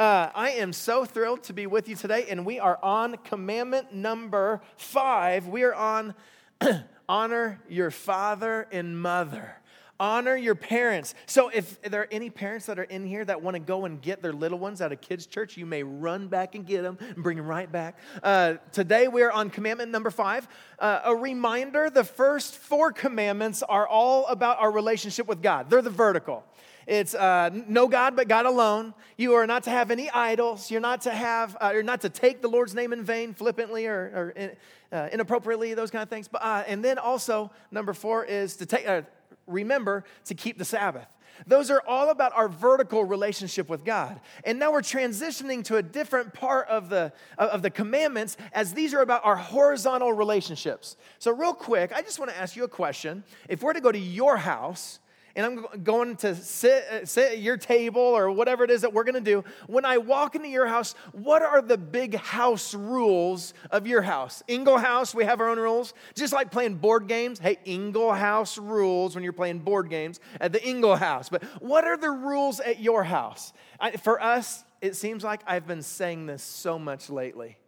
Uh, I am so thrilled to be with you today, and we are on commandment number five. We are on honor your father and mother. Honor your parents. So, if there are any parents that are in here that want to go and get their little ones out of kids' church, you may run back and get them and bring them right back. Uh, today, we are on commandment number five. Uh, a reminder the first four commandments are all about our relationship with God, they're the vertical. It's uh, no God but God alone. You are not to have any idols. You're not to have, uh, you're not to take the Lord's name in vain, flippantly or, or in, uh, inappropriately, those kind of things. But, uh, and then also, number four is to take, uh, remember to keep the Sabbath. Those are all about our vertical relationship with God. And now we're transitioning to a different part of the, of the commandments as these are about our horizontal relationships. So, real quick, I just want to ask you a question. If we're to go to your house, and I'm going to sit, uh, sit at your table or whatever it is that we're going to do, when I walk into your house, what are the big house rules of your house? Ingle House, we have our own rules. Just like playing board games. Hey, Ingle House rules when you're playing board games at the Ingle House. But what are the rules at your house? I, for us, it seems like I've been saying this so much lately.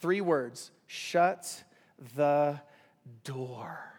Three words shut the door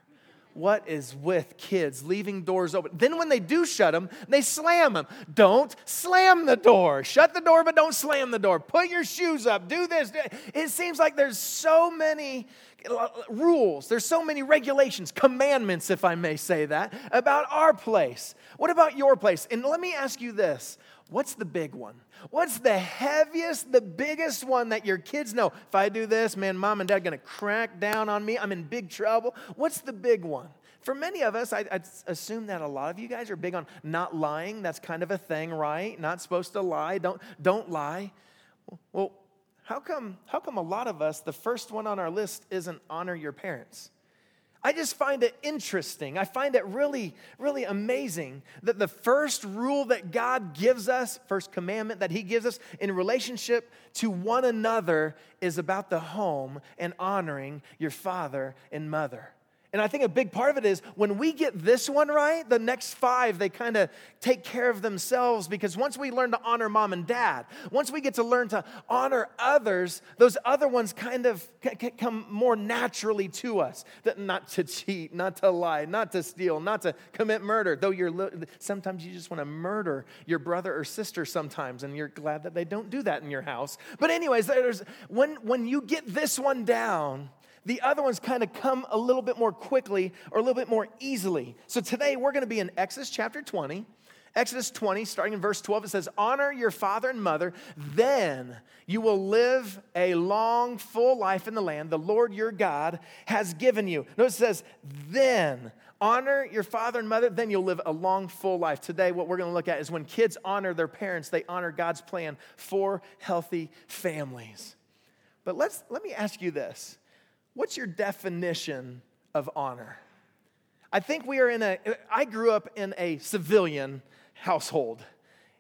what is with kids leaving doors open? Then when they do shut them, they slam them. Don't slam the door. Shut the door, but don't slam the door. Put your shoes up. Do this. It seems like there's so many uh, uh, rules, there's so many regulations, commandments, if I may say that, about our place. What about your place? And let me ask you this What's the big one? What's the heaviest, the biggest one that your kids know? If I do this, man, mom and dad are gonna crack down on me. I'm in big trouble. What's the big one? For many of us, I, would assume that a lot of you guys are big on not lying. That's kind of a thing, right? Not supposed to lie. Don't, don't lie. Well, how come, how come a lot of us, the first one on our list isn't honor your parents? I just find it interesting. I find it really, really amazing that the first rule that God gives us, first commandment that He gives us in relationship to one another, is about the home and honoring your father and mother. And I think a big part of it is when we get this one right, the next five, they kind of take care of themselves because once we learn to honor mom and dad, once we get to learn to honor others, those other ones kind of come more naturally to us. That not to cheat, not to lie, not to steal, not to commit murder. Though you're sometimes you just want to murder your brother or sister sometimes, and you're glad that they don't do that in your house. But anyways, there's when when you get this one down, the other ones kind of come a little bit more quickly or a little bit more easily. So today we're going to be in Exodus chapter 20. Exodus 20, starting in verse 12, it says, Honor your father and mother, then you will live a long, full life in the land the Lord your God has given you. Notice it says, Then honor your father and mother, then you'll live a long, full life. Today, what we're going to look at is when kids honor their parents, they honor God's plan for healthy families. But let's, let me ask you this What's your definition of honor? I think we are in a, I grew up in a civilian household.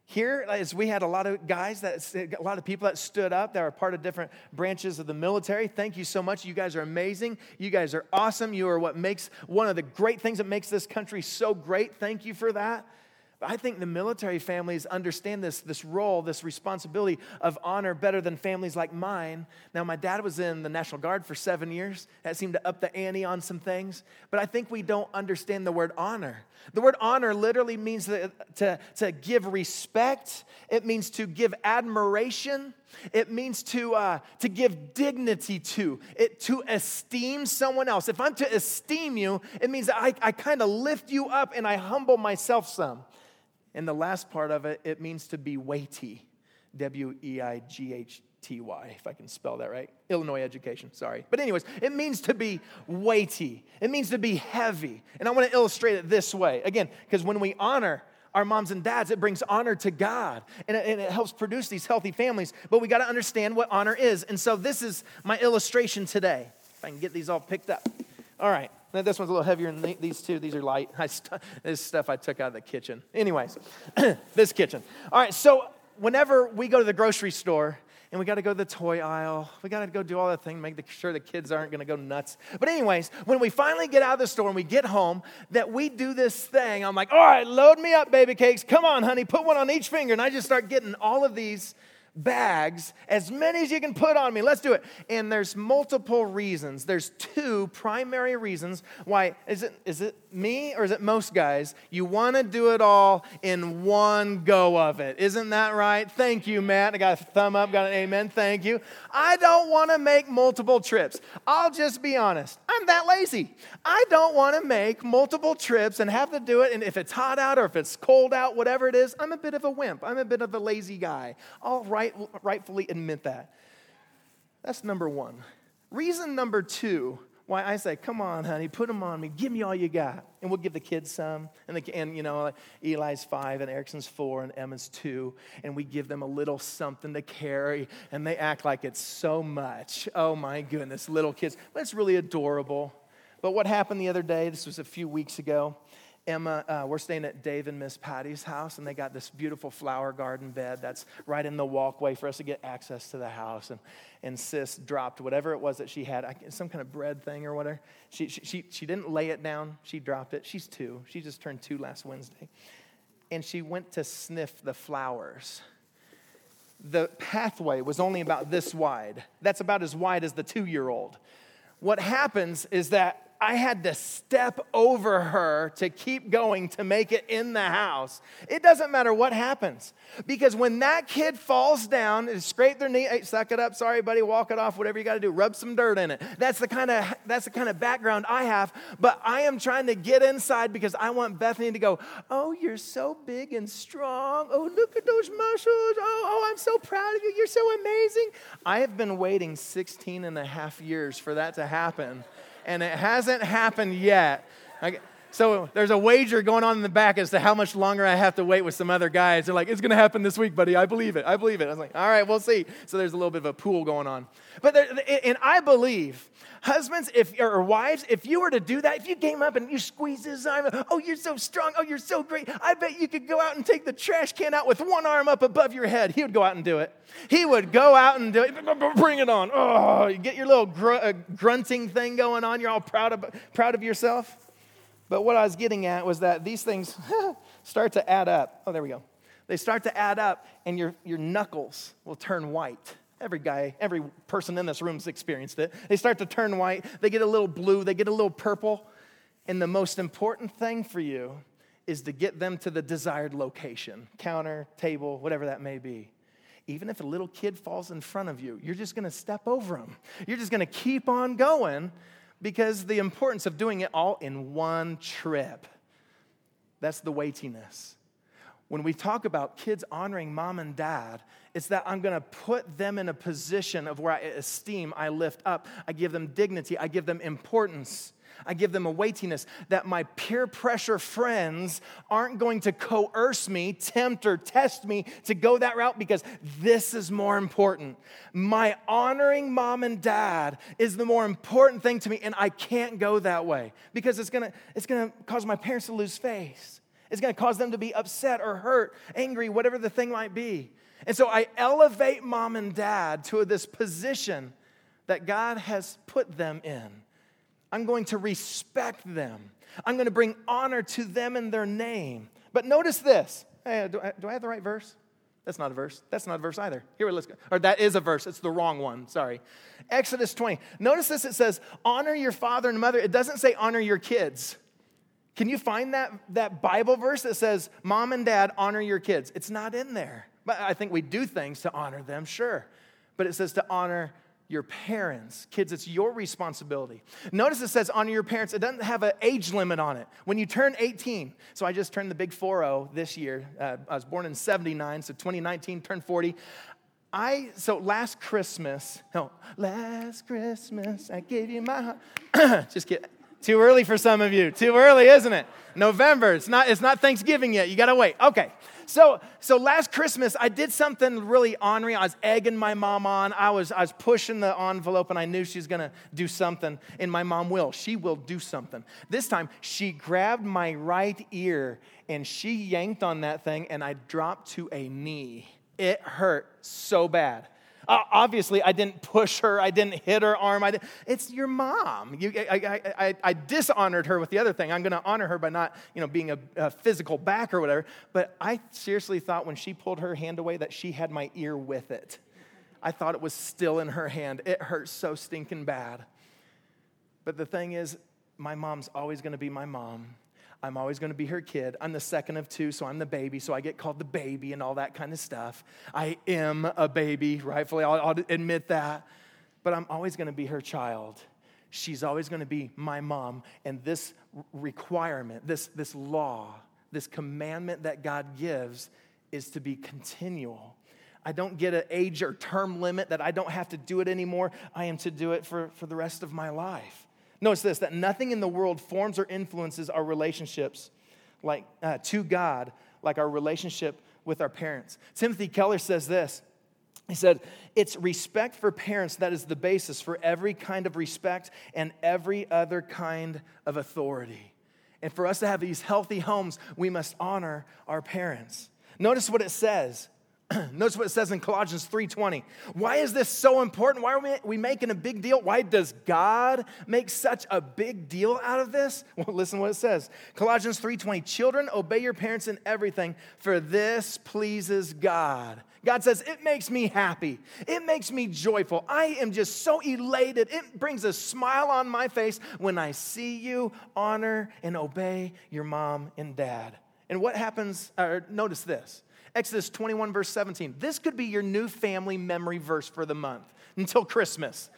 Here, as we had a lot of guys that, a lot of people that stood up that were part of different branches of the military. Thank you so much. You guys are amazing. You guys are awesome. You are what makes one of the great things that makes this country so great. Thank you for that. I think the military families understand this, this role, this responsibility of honor better than families like mine. Now, my dad was in the National Guard for seven years. That seemed to up the ante on some things. But I think we don't understand the word honor. The word honor literally means to, to, to give respect, it means to give admiration. It means to, uh, to give dignity to, it, to esteem someone else. If I'm to esteem you, it means I, I kind of lift you up and I humble myself some. And the last part of it, it means to be weighty. W E I G H T Y, if I can spell that right. Illinois education, sorry. But, anyways, it means to be weighty, it means to be heavy. And I want to illustrate it this way. Again, because when we honor, our moms and dads, it brings honor to God and it, and it helps produce these healthy families. But we got to understand what honor is. And so, this is my illustration today. If I can get these all picked up. All right. This one's a little heavier than these two. These are light. St- this stuff I took out of the kitchen. Anyways, this kitchen. All right, so whenever we go to the grocery store and we got to go to the toy aisle, we got to go do all that thing, make sure the kids aren't going to go nuts. But, anyways, when we finally get out of the store and we get home, that we do this thing, I'm like, all right, load me up, baby cakes. Come on, honey, put one on each finger. And I just start getting all of these bags, as many as you can put on me. Let's do it. And there's multiple reasons. There's two primary reasons why. Is it, is it me or is it most guys? You want to do it all in one go of it. Isn't that right? Thank you, Matt. I got a thumb up, got an amen. Thank you. I don't want to make multiple trips. I'll just be honest. I'm that lazy. I don't want to make multiple trips and have to do it. And if it's hot out or if it's cold out, whatever it is, I'm a bit of a wimp. I'm a bit of a lazy guy. I'll right, rightfully admit that. That's number one. Reason number two why I say, come on, honey, put them on me. Give me all you got. And we'll give the kids some. And, the, and you know, Eli's five and Erickson's four and Emma's two. And we give them a little something to carry. And they act like it's so much. Oh my goodness, little kids. But it's really adorable. But what happened the other day, this was a few weeks ago, Emma, uh, we're staying at Dave and Miss Patty's house, and they got this beautiful flower garden bed that's right in the walkway for us to get access to the house. And, and sis dropped whatever it was that she had, some kind of bread thing or whatever. She, she, she, she didn't lay it down, she dropped it. She's two. She just turned two last Wednesday. And she went to sniff the flowers. The pathway was only about this wide. That's about as wide as the two year old. What happens is that I had to step over her to keep going to make it in the house. It doesn't matter what happens. Because when that kid falls down and scrape their knee, hey, suck it up, sorry, buddy, walk it off, whatever you got to do, rub some dirt in it. That's the kind of that's the kind of background I have. But I am trying to get inside because I want Bethany to go, oh, you're so big and strong. Oh, look at those muscles. Oh, oh, I'm so proud of you. You're so amazing. I have been waiting 16 and a half years for that to happen and it hasn't happened yet. So there's a wager going on in the back as to how much longer I have to wait with some other guys. They're like, it's going to happen this week, buddy. I believe it. I believe it. I was like, all right, we'll see. So there's a little bit of a pool going on. But there, and I believe, husbands, if or wives, if you were to do that, if you came up and you squeezed his arm, oh, you're so strong. Oh, you're so great. I bet you could go out and take the trash can out with one arm up above your head. He would go out and do it. He would go out and do it. Bring it on. Oh, you get your little gr- uh, grunting thing going on. You're all proud of, proud of yourself. But what I was getting at was that these things start to add up. Oh, there we go. They start to add up, and your, your knuckles will turn white. Every guy, every person in this room's experienced it. They start to turn white, they get a little blue, they get a little purple. And the most important thing for you is to get them to the desired location counter, table, whatever that may be. Even if a little kid falls in front of you, you're just gonna step over them. You're just gonna keep on going because the importance of doing it all in one trip. That's the weightiness. When we talk about kids honoring mom and dad, it's that I'm gonna put them in a position of where I esteem, I lift up, I give them dignity, I give them importance. I give them a weightiness that my peer pressure friends aren't going to coerce me, tempt, or test me to go that route because this is more important. My honoring mom and dad is the more important thing to me, and I can't go that way because it's gonna, it's gonna cause my parents to lose face. It's gonna cause them to be upset or hurt, angry, whatever the thing might be. And so I elevate mom and dad to this position that God has put them in. I'm going to respect them. I'm going to bring honor to them in their name. But notice this. Hey, uh, do I, do I have the right verse? That's not a verse. That's not a verse either. Here, let's go. Or that is a verse. It's the wrong one. Sorry. Exodus 20. Notice this. It says, honor your father and mother. It doesn't say honor your kids. Can you find that, that Bible verse that says, mom and dad, honor your kids? It's not in there. But I think we do things to honor them, sure. But it says to honor your parents. Kids, it's your responsibility. Notice it says honor your parents. It doesn't have an age limit on it. When you turn 18, so I just turned the big 4 this year. Uh, I was born in 79, so 2019 turned 40. I, so last Christmas, no, last Christmas, I gave you my heart. just kidding. Too early for some of you. Too early, isn't it? November. It's not, it's not Thanksgiving yet. You got to wait. Okay. So, so last Christmas, I did something really ornery. I was egging my mom on. I was, I was pushing the envelope, and I knew she was going to do something. And my mom will. She will do something. This time, she grabbed my right ear and she yanked on that thing, and I dropped to a knee. It hurt so bad. Uh, obviously, I didn't push her, I didn't hit her arm. I did it's your mom. You, I, I, I, I, dishonored her with the other thing. I'm going to honor her by not you know, being a, a physical back or whatever. But I seriously thought when she pulled her hand away that she had my ear with it. I thought it was still in her hand. It hurt so stinking bad. But the thing is, my mom's always going to be my mom. I'm always going to be her kid. I'm the second of two, so I'm the baby, so I get called the baby and all that kind of stuff. I am a baby, rightfully, I'll, I'll admit that. But I'm always going to be her child. She's always going to be my mom. And this requirement, this, this law, this commandment that God gives is to be continual. I don't get an age or term limit that I don't have to do it anymore. I am to do it for, for the rest of my life. Notice this that nothing in the world forms or influences our relationships like uh, to God like our relationship with our parents. Timothy Keller says this. He said, It's respect for parents that is the basis for every kind of respect and every other kind of authority. And for us to have these healthy homes, we must honor our parents. Notice what it says Notice what it says in Colossians 3:20. Why is this so important? Why are we making a big deal? Why does God make such a big deal out of this? Well, listen what it says. Colossians 3:20. Children, obey your parents in everything, for this pleases God. God says, It makes me happy. It makes me joyful. I am just so elated. It brings a smile on my face when I see you honor and obey your mom and dad. And what happens, or notice this Exodus 21, verse 17. This could be your new family memory verse for the month until Christmas.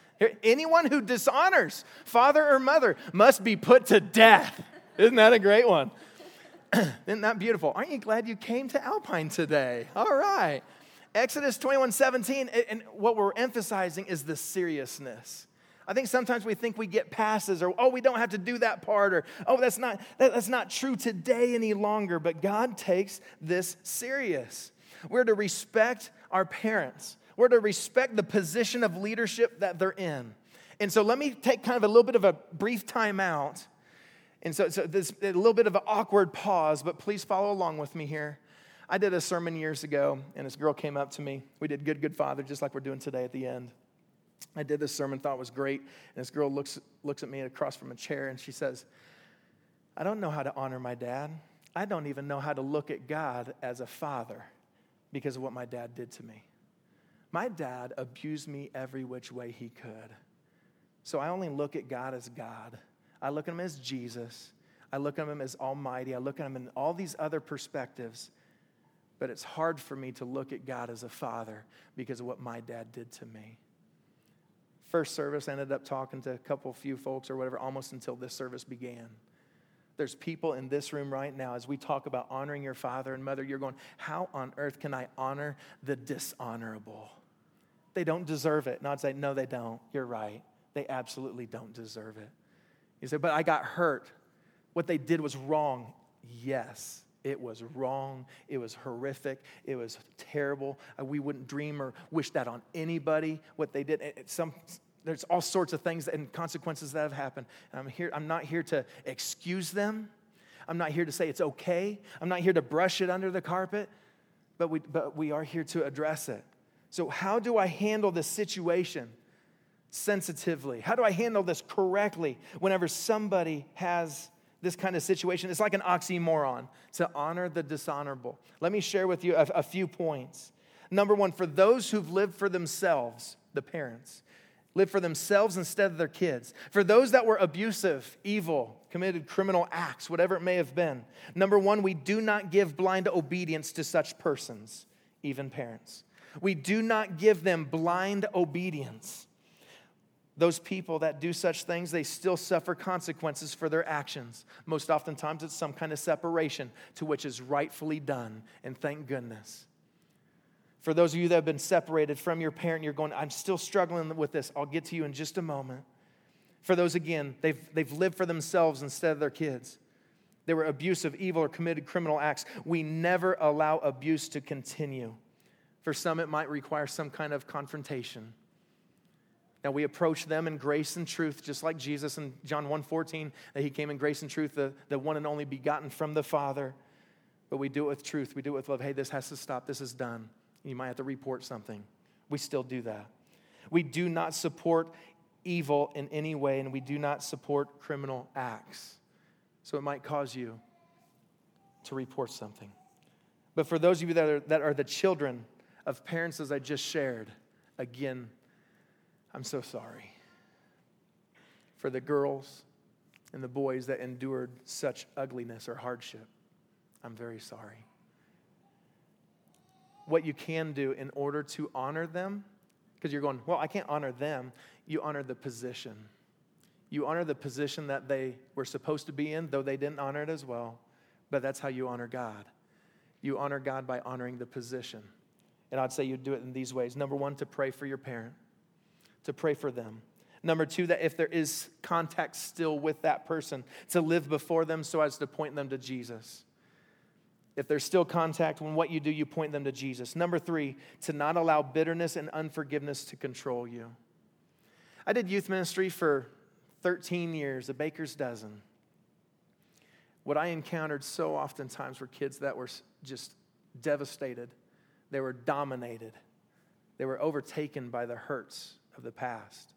Anyone who dishonors father or mother must be put to death. Isn't that a great one? Isn't that beautiful? Aren't you glad you came to Alpine today? All right. Exodus 21, 17. And what we're emphasizing is the seriousness. I think sometimes we think we get passes or, oh, we don't have to do that part or, oh, that's not, that, that's not true today any longer. But God takes this serious. We're to respect our parents, we're to respect the position of leadership that they're in. And so let me take kind of a little bit of a brief time out. And so, so this a little bit of an awkward pause, but please follow along with me here. I did a sermon years ago, and this girl came up to me. We did Good, Good Father, just like we're doing today at the end. I did this sermon, thought was great. And this girl looks, looks at me across from a chair and she says, I don't know how to honor my dad. I don't even know how to look at God as a father because of what my dad did to me. My dad abused me every which way he could. So I only look at God as God. I look at him as Jesus. I look at him as Almighty. I look at him in all these other perspectives. But it's hard for me to look at God as a father because of what my dad did to me first service, I ended up talking to a couple few folks or whatever almost until this service began. There's people in this room right now, as we talk about honoring your father and mother, you're going, How on earth can I honor the dishonorable? They don't deserve it. And I'd say, No, they don't. You're right. They absolutely don't deserve it. You say, But I got hurt. What they did was wrong. Yes, it was wrong. It was horrific. It was terrible. Uh, we wouldn't dream or wish that on anybody, what they did. It, some, there's all sorts of things and consequences that have happened. And I'm, here, I'm not here to excuse them. I'm not here to say it's okay. I'm not here to brush it under the carpet, but we, but we are here to address it. So, how do I handle this situation sensitively? How do I handle this correctly whenever somebody has this kind of situation. It's like an oxymoron to honor the dishonorable. Let me share with you a, a few points. Number one, for those who've lived for themselves, the parents, live for themselves instead of their kids. For those that were abusive, evil, committed criminal acts, whatever it may have been. Number one, we do not give blind obedience to such persons, even parents. We do not give them blind obedience those people that do such things, they still suffer consequences for their actions. Most oftentimes, it's some kind of separation to which is rightfully done, and thank goodness. For those of you that have been separated from your parent, you're going, I'm still struggling with this. I'll get to you in just a moment. For those, again, they've, they've lived for themselves instead of their kids. They were abusive, evil, or committed criminal acts. We never allow abuse to continue. For some, it might require some kind of confrontation. Now we approach them in grace and truth, just like Jesus in John 1:14, that he came in grace and truth, the, the one and only begotten from the Father. But we do it with truth. We do it with love. Hey, this has to stop. This is done. You might have to report something. We still do that. We do not support evil in any way, and we do not support criminal acts. So it might cause you to report something. But for those of you that are, that are the children of parents, as I just shared, again, I'm so sorry. For the girls and the boys that endured such ugliness or hardship, I'm very sorry. What you can do in order to honor them, because you're going, well, I can't honor them, you honor the position. You honor the position that they were supposed to be in, though they didn't honor it as well. But that's how you honor God. You honor God by honoring the position. And I'd say you do it in these ways. Number one, to pray for your parent, to pray for them. Number two, that if there is contact still with that person, to live before them so as to point them to Jesus. If there's still contact, when what you do, you point them to Jesus. Number three, to not allow bitterness and unforgiveness to control you. I did youth ministry for 13 years, a baker's dozen. What I encountered so oftentimes were kids that were just devastated, they were dominated, they were overtaken by the hurts of the past.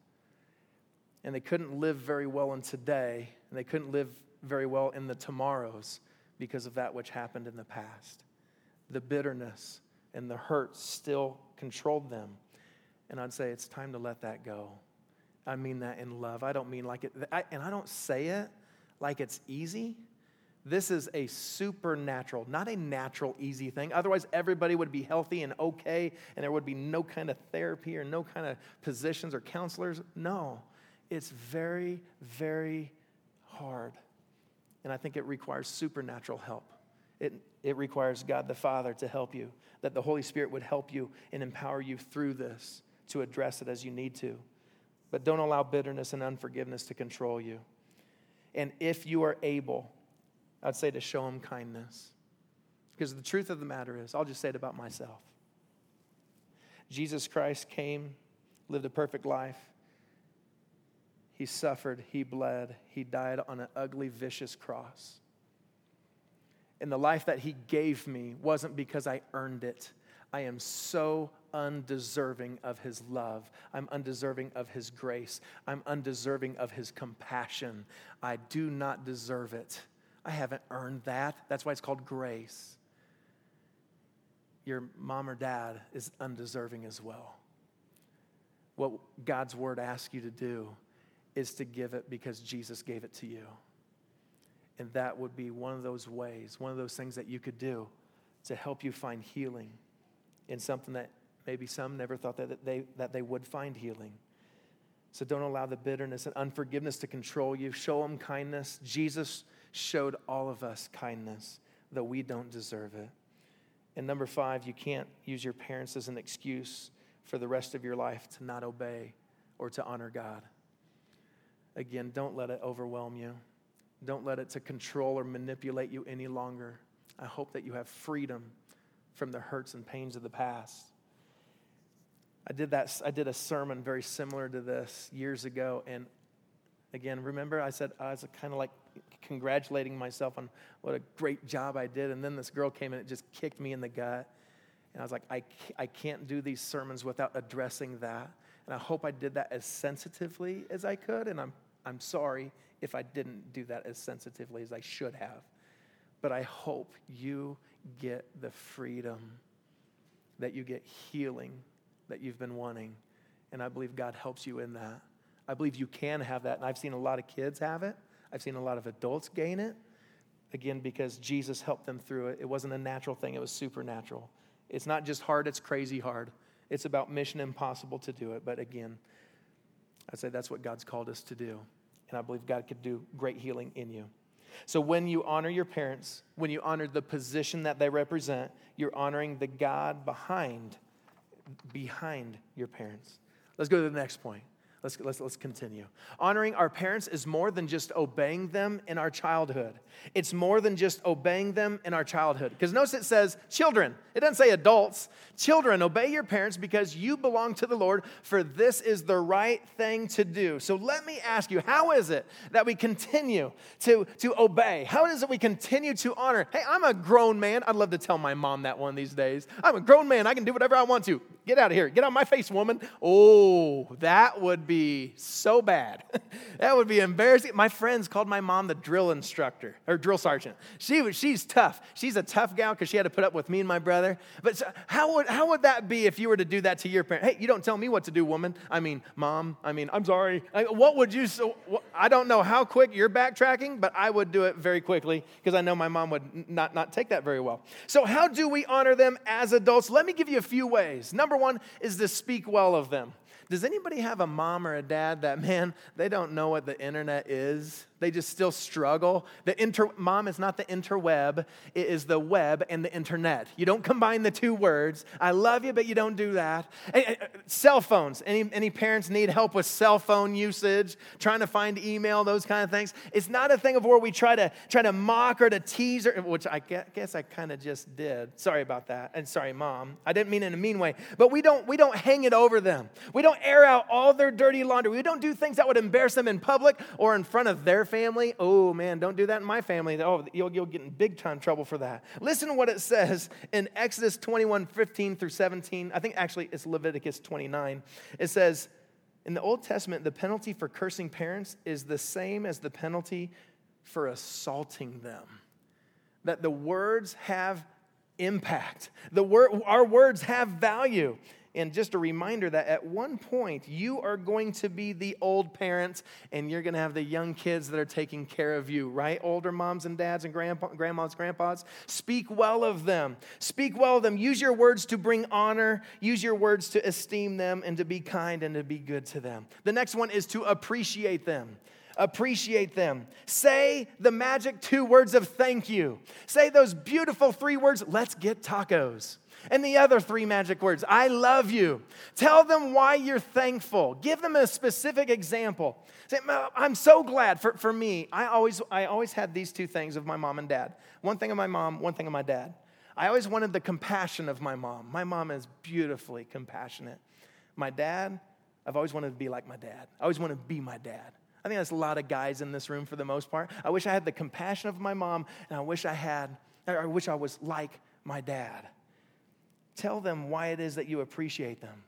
And they couldn't live very well in today, and they couldn't live very well in the tomorrows because of that which happened in the past. The bitterness and the hurt still controlled them. And I'd say it's time to let that go. I mean that in love. I don't mean like it, I, and I don't say it like it's easy. This is a supernatural, not a natural, easy thing. Otherwise, everybody would be healthy and okay, and there would be no kind of therapy or no kind of positions or counselors. No, it's very, very hard. And I think it requires supernatural help. It, it requires God the Father to help you, that the Holy Spirit would help you and empower you through this to address it as you need to. But don't allow bitterness and unforgiveness to control you. And if you are able, I'd say to show them kindness. Because the truth of the matter is, I'll just say it about myself. Jesus Christ came, lived a perfect life. He suffered, he bled, he died on an ugly, vicious cross. And the life that he gave me wasn't because I earned it. I am so undeserving of his love. I'm undeserving of his grace. I'm undeserving of his compassion. I do not deserve it. I haven't earned that. That's why it's called grace. Your mom or dad is undeserving as well. What God's word asks you to do is to give it because Jesus gave it to you. And that would be one of those ways, one of those things that you could do to help you find healing in something that maybe some never thought that they, that they would find healing. So don't allow the bitterness and unforgiveness to control you. Show them kindness. Jesus showed all of us kindness, though we don't deserve it. And number five, you can't use your parents as an excuse for the rest of your life to not obey or to honor God. Again, don't let it overwhelm you. Don't let it to control or manipulate you any longer. I hope that you have freedom from the hurts and pains of the past. I did that I did a sermon very similar to this years ago and again, remember I said I was kind of like congratulating myself on what a great job I did. And then this girl came and it just kicked me in the gut. And I was like, I, I can't do these sermons without addressing that. And I hope I did that as sensitively as I could. And I'm, I'm sorry if I didn't do that as sensitively as I should have. But I hope you get the freedom, that you get healing that you've been wanting. And I believe God helps you in that. I believe you can have that. And I've seen a lot of kids have it. I've seen a lot of adults gain it, again, because Jesus helped them through it. It wasn't a natural thing, it was supernatural. It's not just hard, it's crazy hard. It's about mission impossible to do it. But again, I'd say that's what God's called us to do. And I believe God could do great healing in you. So when you honor your parents, when you honor the position that they represent, you're honoring the God behind behind your parents. Let's go to the next point. Let's, let's, let's continue. Honoring our parents is more than just obeying them in our childhood. It's more than just obeying them in our childhood. Because notice it says children, it doesn't say adults. Children, obey your parents because you belong to the Lord, for this is the right thing to do. So let me ask you, how is it that we continue to, to obey? How is it we continue to honor? Hey, I'm a grown man. I'd love to tell my mom that one these days. I'm a grown man. I can do whatever I want to. Get out of here. Get out of my face, woman. Oh, that would be so bad. that would be embarrassing. My friends called my mom the drill instructor or drill sergeant. She was, she's tough. She's a tough gal because she had to put up with me and my brother. But so, how, would, how would that be if you were to do that to your parent? Hey, you don't tell me what to do, woman. I mean, mom. I mean, I'm sorry. I, what would you, so, I don't know how quick you're backtracking, but I would do it very quickly because I know my mom would not, not take that very well. So, how do we honor them as adults? Let me give you a few ways. Number Number one is to speak well of them. Does anybody have a mom or a dad that, man, they don't know what the internet is? They just still struggle. The inter, mom is not the interweb, it is the web and the internet. You don't combine the two words. I love you, but you don't do that. Eh, eh, eh, cell phones. Any, any parents need help with cell phone usage, trying to find email, those kind of things? It's not a thing of where we try to try to mock or to tease, or, which I guess I kind of just did. Sorry about that. And sorry, mom. I didn't mean it in a mean way. But we don't we don't hang it over them. We don't air out all their dirty laundry. We don't do things that would embarrass them in public or in front of their family, oh man, don't do that in my family. Oh, you'll, you'll get in big time trouble for that. Listen to what it says in Exodus 21 15 through 17. I think actually it's Leviticus 29. It says, in the Old Testament, the penalty for cursing parents is the same as the penalty for assaulting them. That the words have impact. The word, our words have value. And just a reminder that at one point, you are going to be the old parents and you're going to have the young kids that are taking care of you, right? Older moms and dads and grandpa, grandmas, grandpas. Speak well of them. Speak well of them. Use your words to bring honor. Use your words to esteem them and to be kind and to be good to them. The next one is to appreciate them appreciate them. Say the magic two words of thank you. Say those beautiful three words, let's get tacos. And the other three magic words I love you. Tell them why you're thankful. Give them a specific example. Say, I'm so glad. For, for me, I always, I always had these two things of my mom and dad one thing of my mom, one thing of my dad. I always wanted the compassion of my mom. My mom is beautifully compassionate. My dad, I've always wanted to be like my dad. I always wanted to be my dad. I think there's a lot of guys in this room for the most part. I wish I had the compassion of my mom, and I wish I had, I wish I was like my dad. Tell them why it is that you appreciate them,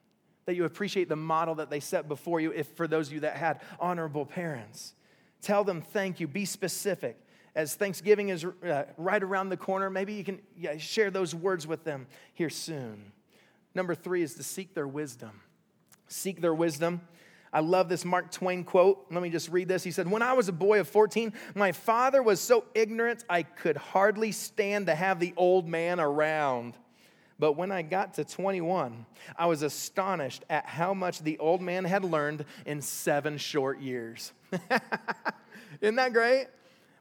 that you appreciate the model that they set before you, if for those of you that had honorable parents. Tell them thank you. Be specific. As Thanksgiving is uh, right around the corner, maybe you can yeah, share those words with them here soon. Number three is to seek their wisdom. Seek their wisdom. I love this Mark Twain quote. Let me just read this. He said, When I was a boy of 14, my father was so ignorant I could hardly stand to have the old man around. But when I got to 21, I was astonished at how much the old man had learned in seven short years. Isn't that great?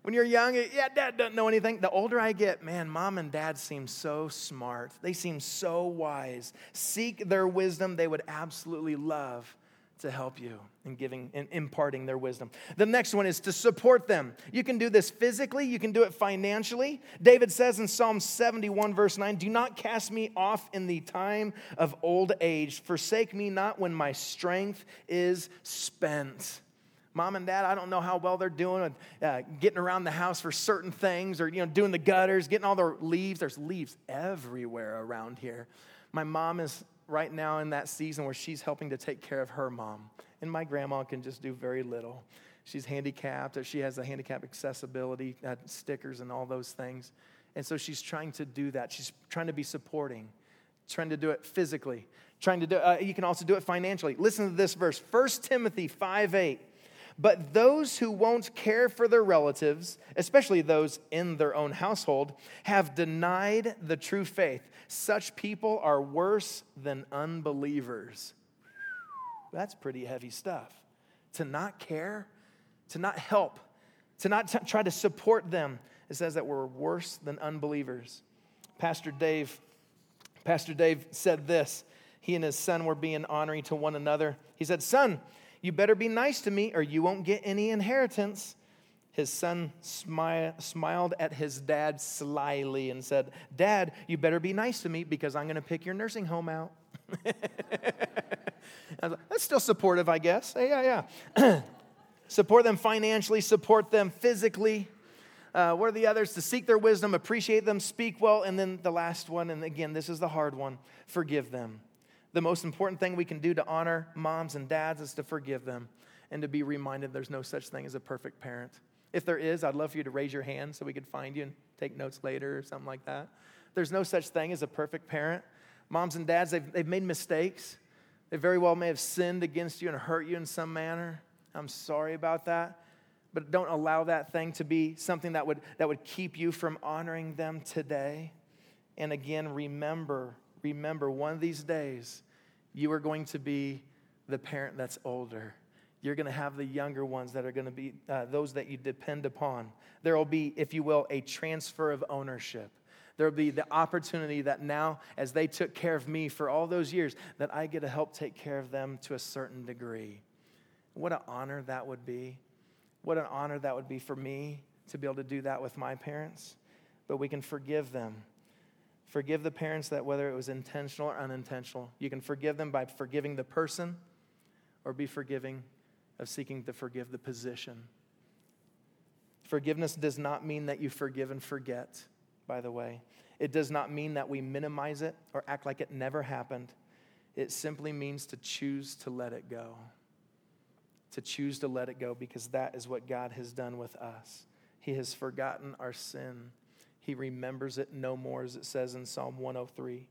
When you're young, yeah, dad doesn't know anything. The older I get, man, mom and dad seem so smart. They seem so wise. Seek their wisdom, they would absolutely love to help you in giving and imparting their wisdom. The next one is to support them. You can do this physically, you can do it financially. David says in Psalm 71, verse 9, Do not cast me off in the time of old age, forsake me not when my strength is spent. Mom and dad, I don't know how well they're doing uh, getting around the house for certain things or you know doing the gutters, getting all the leaves. There's leaves everywhere around here. My mom is right now in that season where she's helping to take care of her mom. And my grandma can just do very little. She's handicapped, or she has the handicap accessibility uh, stickers and all those things. And so she's trying to do that. She's trying to be supporting, trying to do it physically, trying to do uh, you can also do it financially. Listen to this verse 1 Timothy 5 8. But those who won't care for their relatives, especially those in their own household, have denied the true faith. Such people are worse than unbelievers. That's pretty heavy stuff. To not care, to not help, to not t- try to support them, it says that we're worse than unbelievers. Pastor Dave, Pastor Dave said this. He and his son were being honoring to one another. He said, Son, you better be nice to me or you won't get any inheritance. His son smi- smiled at his dad slyly and said, Dad, you better be nice to me because I'm going to pick your nursing home out. That's still supportive, I guess. Yeah, yeah. support them financially, support them physically. Uh, what are the others? To seek their wisdom, appreciate them, speak well, and then the last one, and again, this is the hard one forgive them. The most important thing we can do to honor moms and dads is to forgive them and to be reminded there's no such thing as a perfect parent. If there is, I'd love for you to raise your hand so we could find you and take notes later or something like that. There's no such thing as a perfect parent. Moms and dads, they've, they've made mistakes. They very well may have sinned against you and hurt you in some manner. I'm sorry about that. But don't allow that thing to be something that would, that would keep you from honoring them today. And again, remember, remember, one of these days, you are going to be the parent that's older. You're going to have the younger ones that are going to be uh, those that you depend upon. There will be, if you will, a transfer of ownership. There will be the opportunity that now, as they took care of me for all those years, that I get to help take care of them to a certain degree. What an honor that would be. What an honor that would be for me to be able to do that with my parents. But we can forgive them. Forgive the parents that whether it was intentional or unintentional, you can forgive them by forgiving the person or be forgiving of seeking to forgive the position. Forgiveness does not mean that you forgive and forget by the way. It does not mean that we minimize it or act like it never happened. It simply means to choose to let it go. To choose to let it go because that is what God has done with us. He has forgotten our sin. He remembers it no more, as it says in Psalm 103.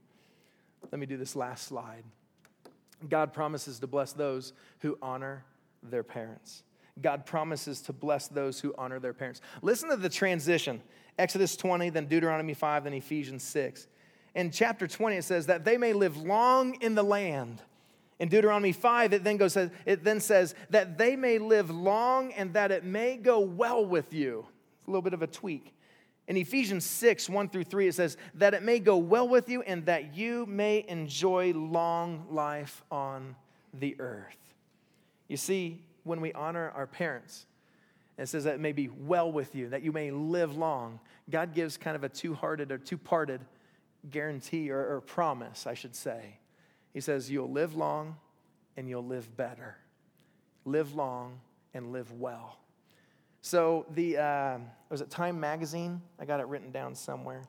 Let me do this last slide. God promises to bless those who honor their parents. God promises to bless those who honor their parents. Listen to the transition Exodus 20, then Deuteronomy 5, then Ephesians 6. In chapter 20, it says that they may live long in the land. In Deuteronomy 5, it then goes, it then says that they may live long and that it may go well with you. It's a little bit of a tweak. In Ephesians 6, 1 through 3, it says that it may go well with you and that you may enjoy long life on the earth. You see, when we honor our parents, it says that it may be well with you, that you may live long. God gives kind of a two hearted or two parted guarantee or, or, promise, I should say. He says, You'll live long and you'll live better. Live long and live well. So, the, uh, was it Time Magazine? I got it written down somewhere.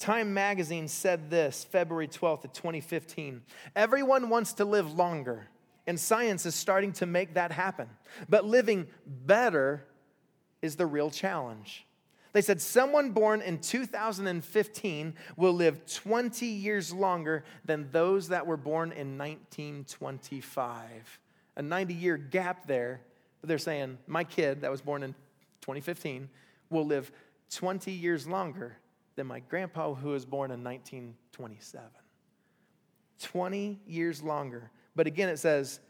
Time Magazine said this February 12th of 2015 Everyone wants to live longer and science is starting to make that happen. But living better is the real challenge. They said someone born in 2015 will live 20 years longer than those that were born in 1925. A 90 year gap there. They're saying my kid that was born in 2015 will live 20 years longer than my grandpa who was born in 1927. 20 years longer. But again, it says,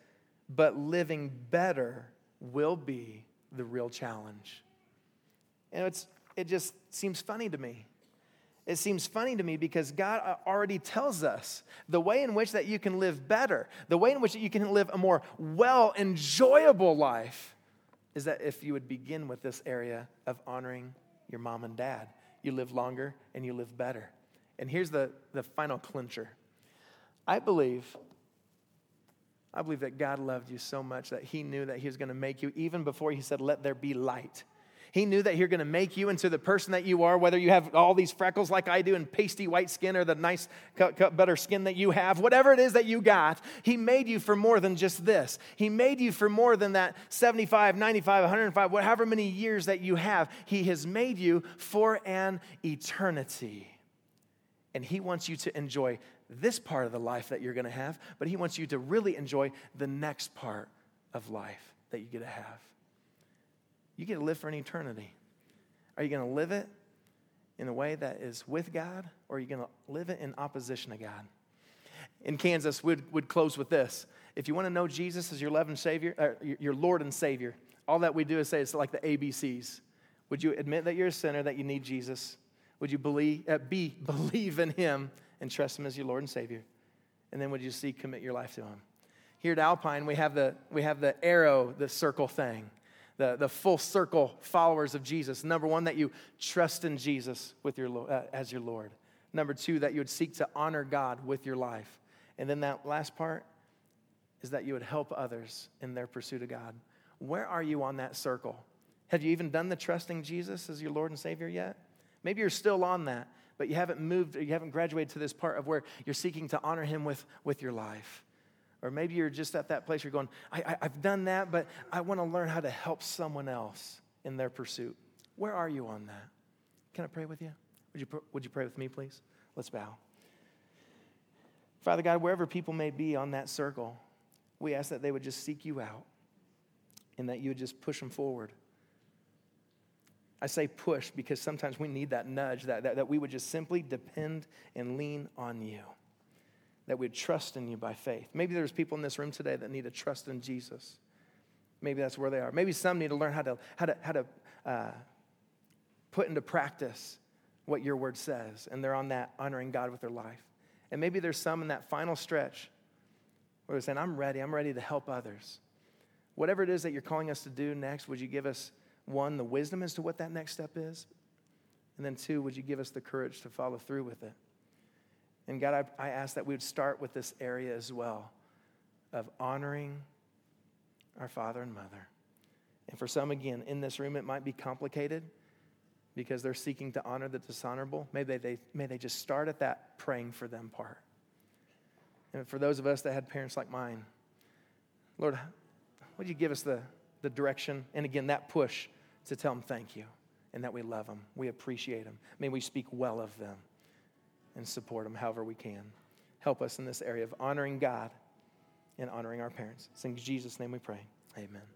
but living better will be the real challenge. And it's, it just seems funny to me. It seems funny to me because God uh, already tells us the way in which that you can live better, the way in which that you can live a more well, enjoyable life is that if you would begin with this area of honoring your mom and dad, you live longer and you live better. And here's the, the final clincher I believe I believe that God loved you so much that He knew that He was going to make you even before He said, Let there be light. He knew that He's going to make you into the person that you are, whether you have all these freckles like I do and pasty white skin or the nice, cut, cut better skin that you have, whatever it is that you got. He made you for more than just this. He made you for more than that 75, 95, 105, whatever many years that you have. He has made you for an eternity. And He wants you to enjoy this part of the life that you're going to have, but He wants you to really enjoy the next part of life that you get to have. You get to live for an eternity. Are you going to live it in a way that is with God, or are you going to live it in opposition to God? In Kansas, we'd, we'd close with this. If you want to know Jesus as your, Lord and Savior, uh, your Lord and Savior, all that we do is say it's like the ABCs. Would you admit that you're a sinner, that you need Jesus? Would you believe, uh, be, believe in Him and trust Him as your Lord and Savior? And then would you see commit your life to Him? Here at Alpine, we have the, we have the arrow, the circle thing, the, the full circle followers of Jesus. Number one, that you trust in Jesus with your, uh, as your Lord. Number two, that you would seek to honor God with your life. And then that last part is that you would help others in their pursuit of God. Where are you on that circle? Have you even done the trusting Jesus as your Lord and Savior yet? Maybe you're still on that but you haven't moved, you haven't graduated to this part of where you're seeking to honor Him with, with your life. Or maybe you're just at that place you're going, I, have done that, but I want to learn how to help someone else in their pursuit. Where are you on that? Can I pray with you? Would you, would you pray with me, please? Let's bow. Father God, wherever people may be on that circle, we ask that they would just seek you out and that you would just push them forward. I say push because sometimes we need that nudge, that, that, that we would just simply depend and lean on you, that we'd trust in you by faith. Maybe there's people in this room today that need to trust in Jesus. Maybe that's where they are. Maybe some need to learn how to, how to, how to uh, put into practice what your word says, and they're on that honoring God with their life. And maybe there's some in that final stretch where they're saying, I'm ready, I'm ready to help others. Whatever it is that you're calling us to do next, would you give us, one, the wisdom as to what that next step is? And then, two, would you give us the courage to follow through with it? And God, I, I ask that we would start with this area as well of honoring our father and mother. And for some, again, in this room, it might be complicated because they're seeking to honor the dishonorable. Maybe they, may they just start at that praying for them part. And for those of us that had parents like mine, Lord, would you give us the, the direction and again that push to tell them thank you and that we love them, we appreciate them. May we speak well of them and support them however we can. Help us in this area of honoring God and honoring our parents. It's in Jesus' name we pray. Amen.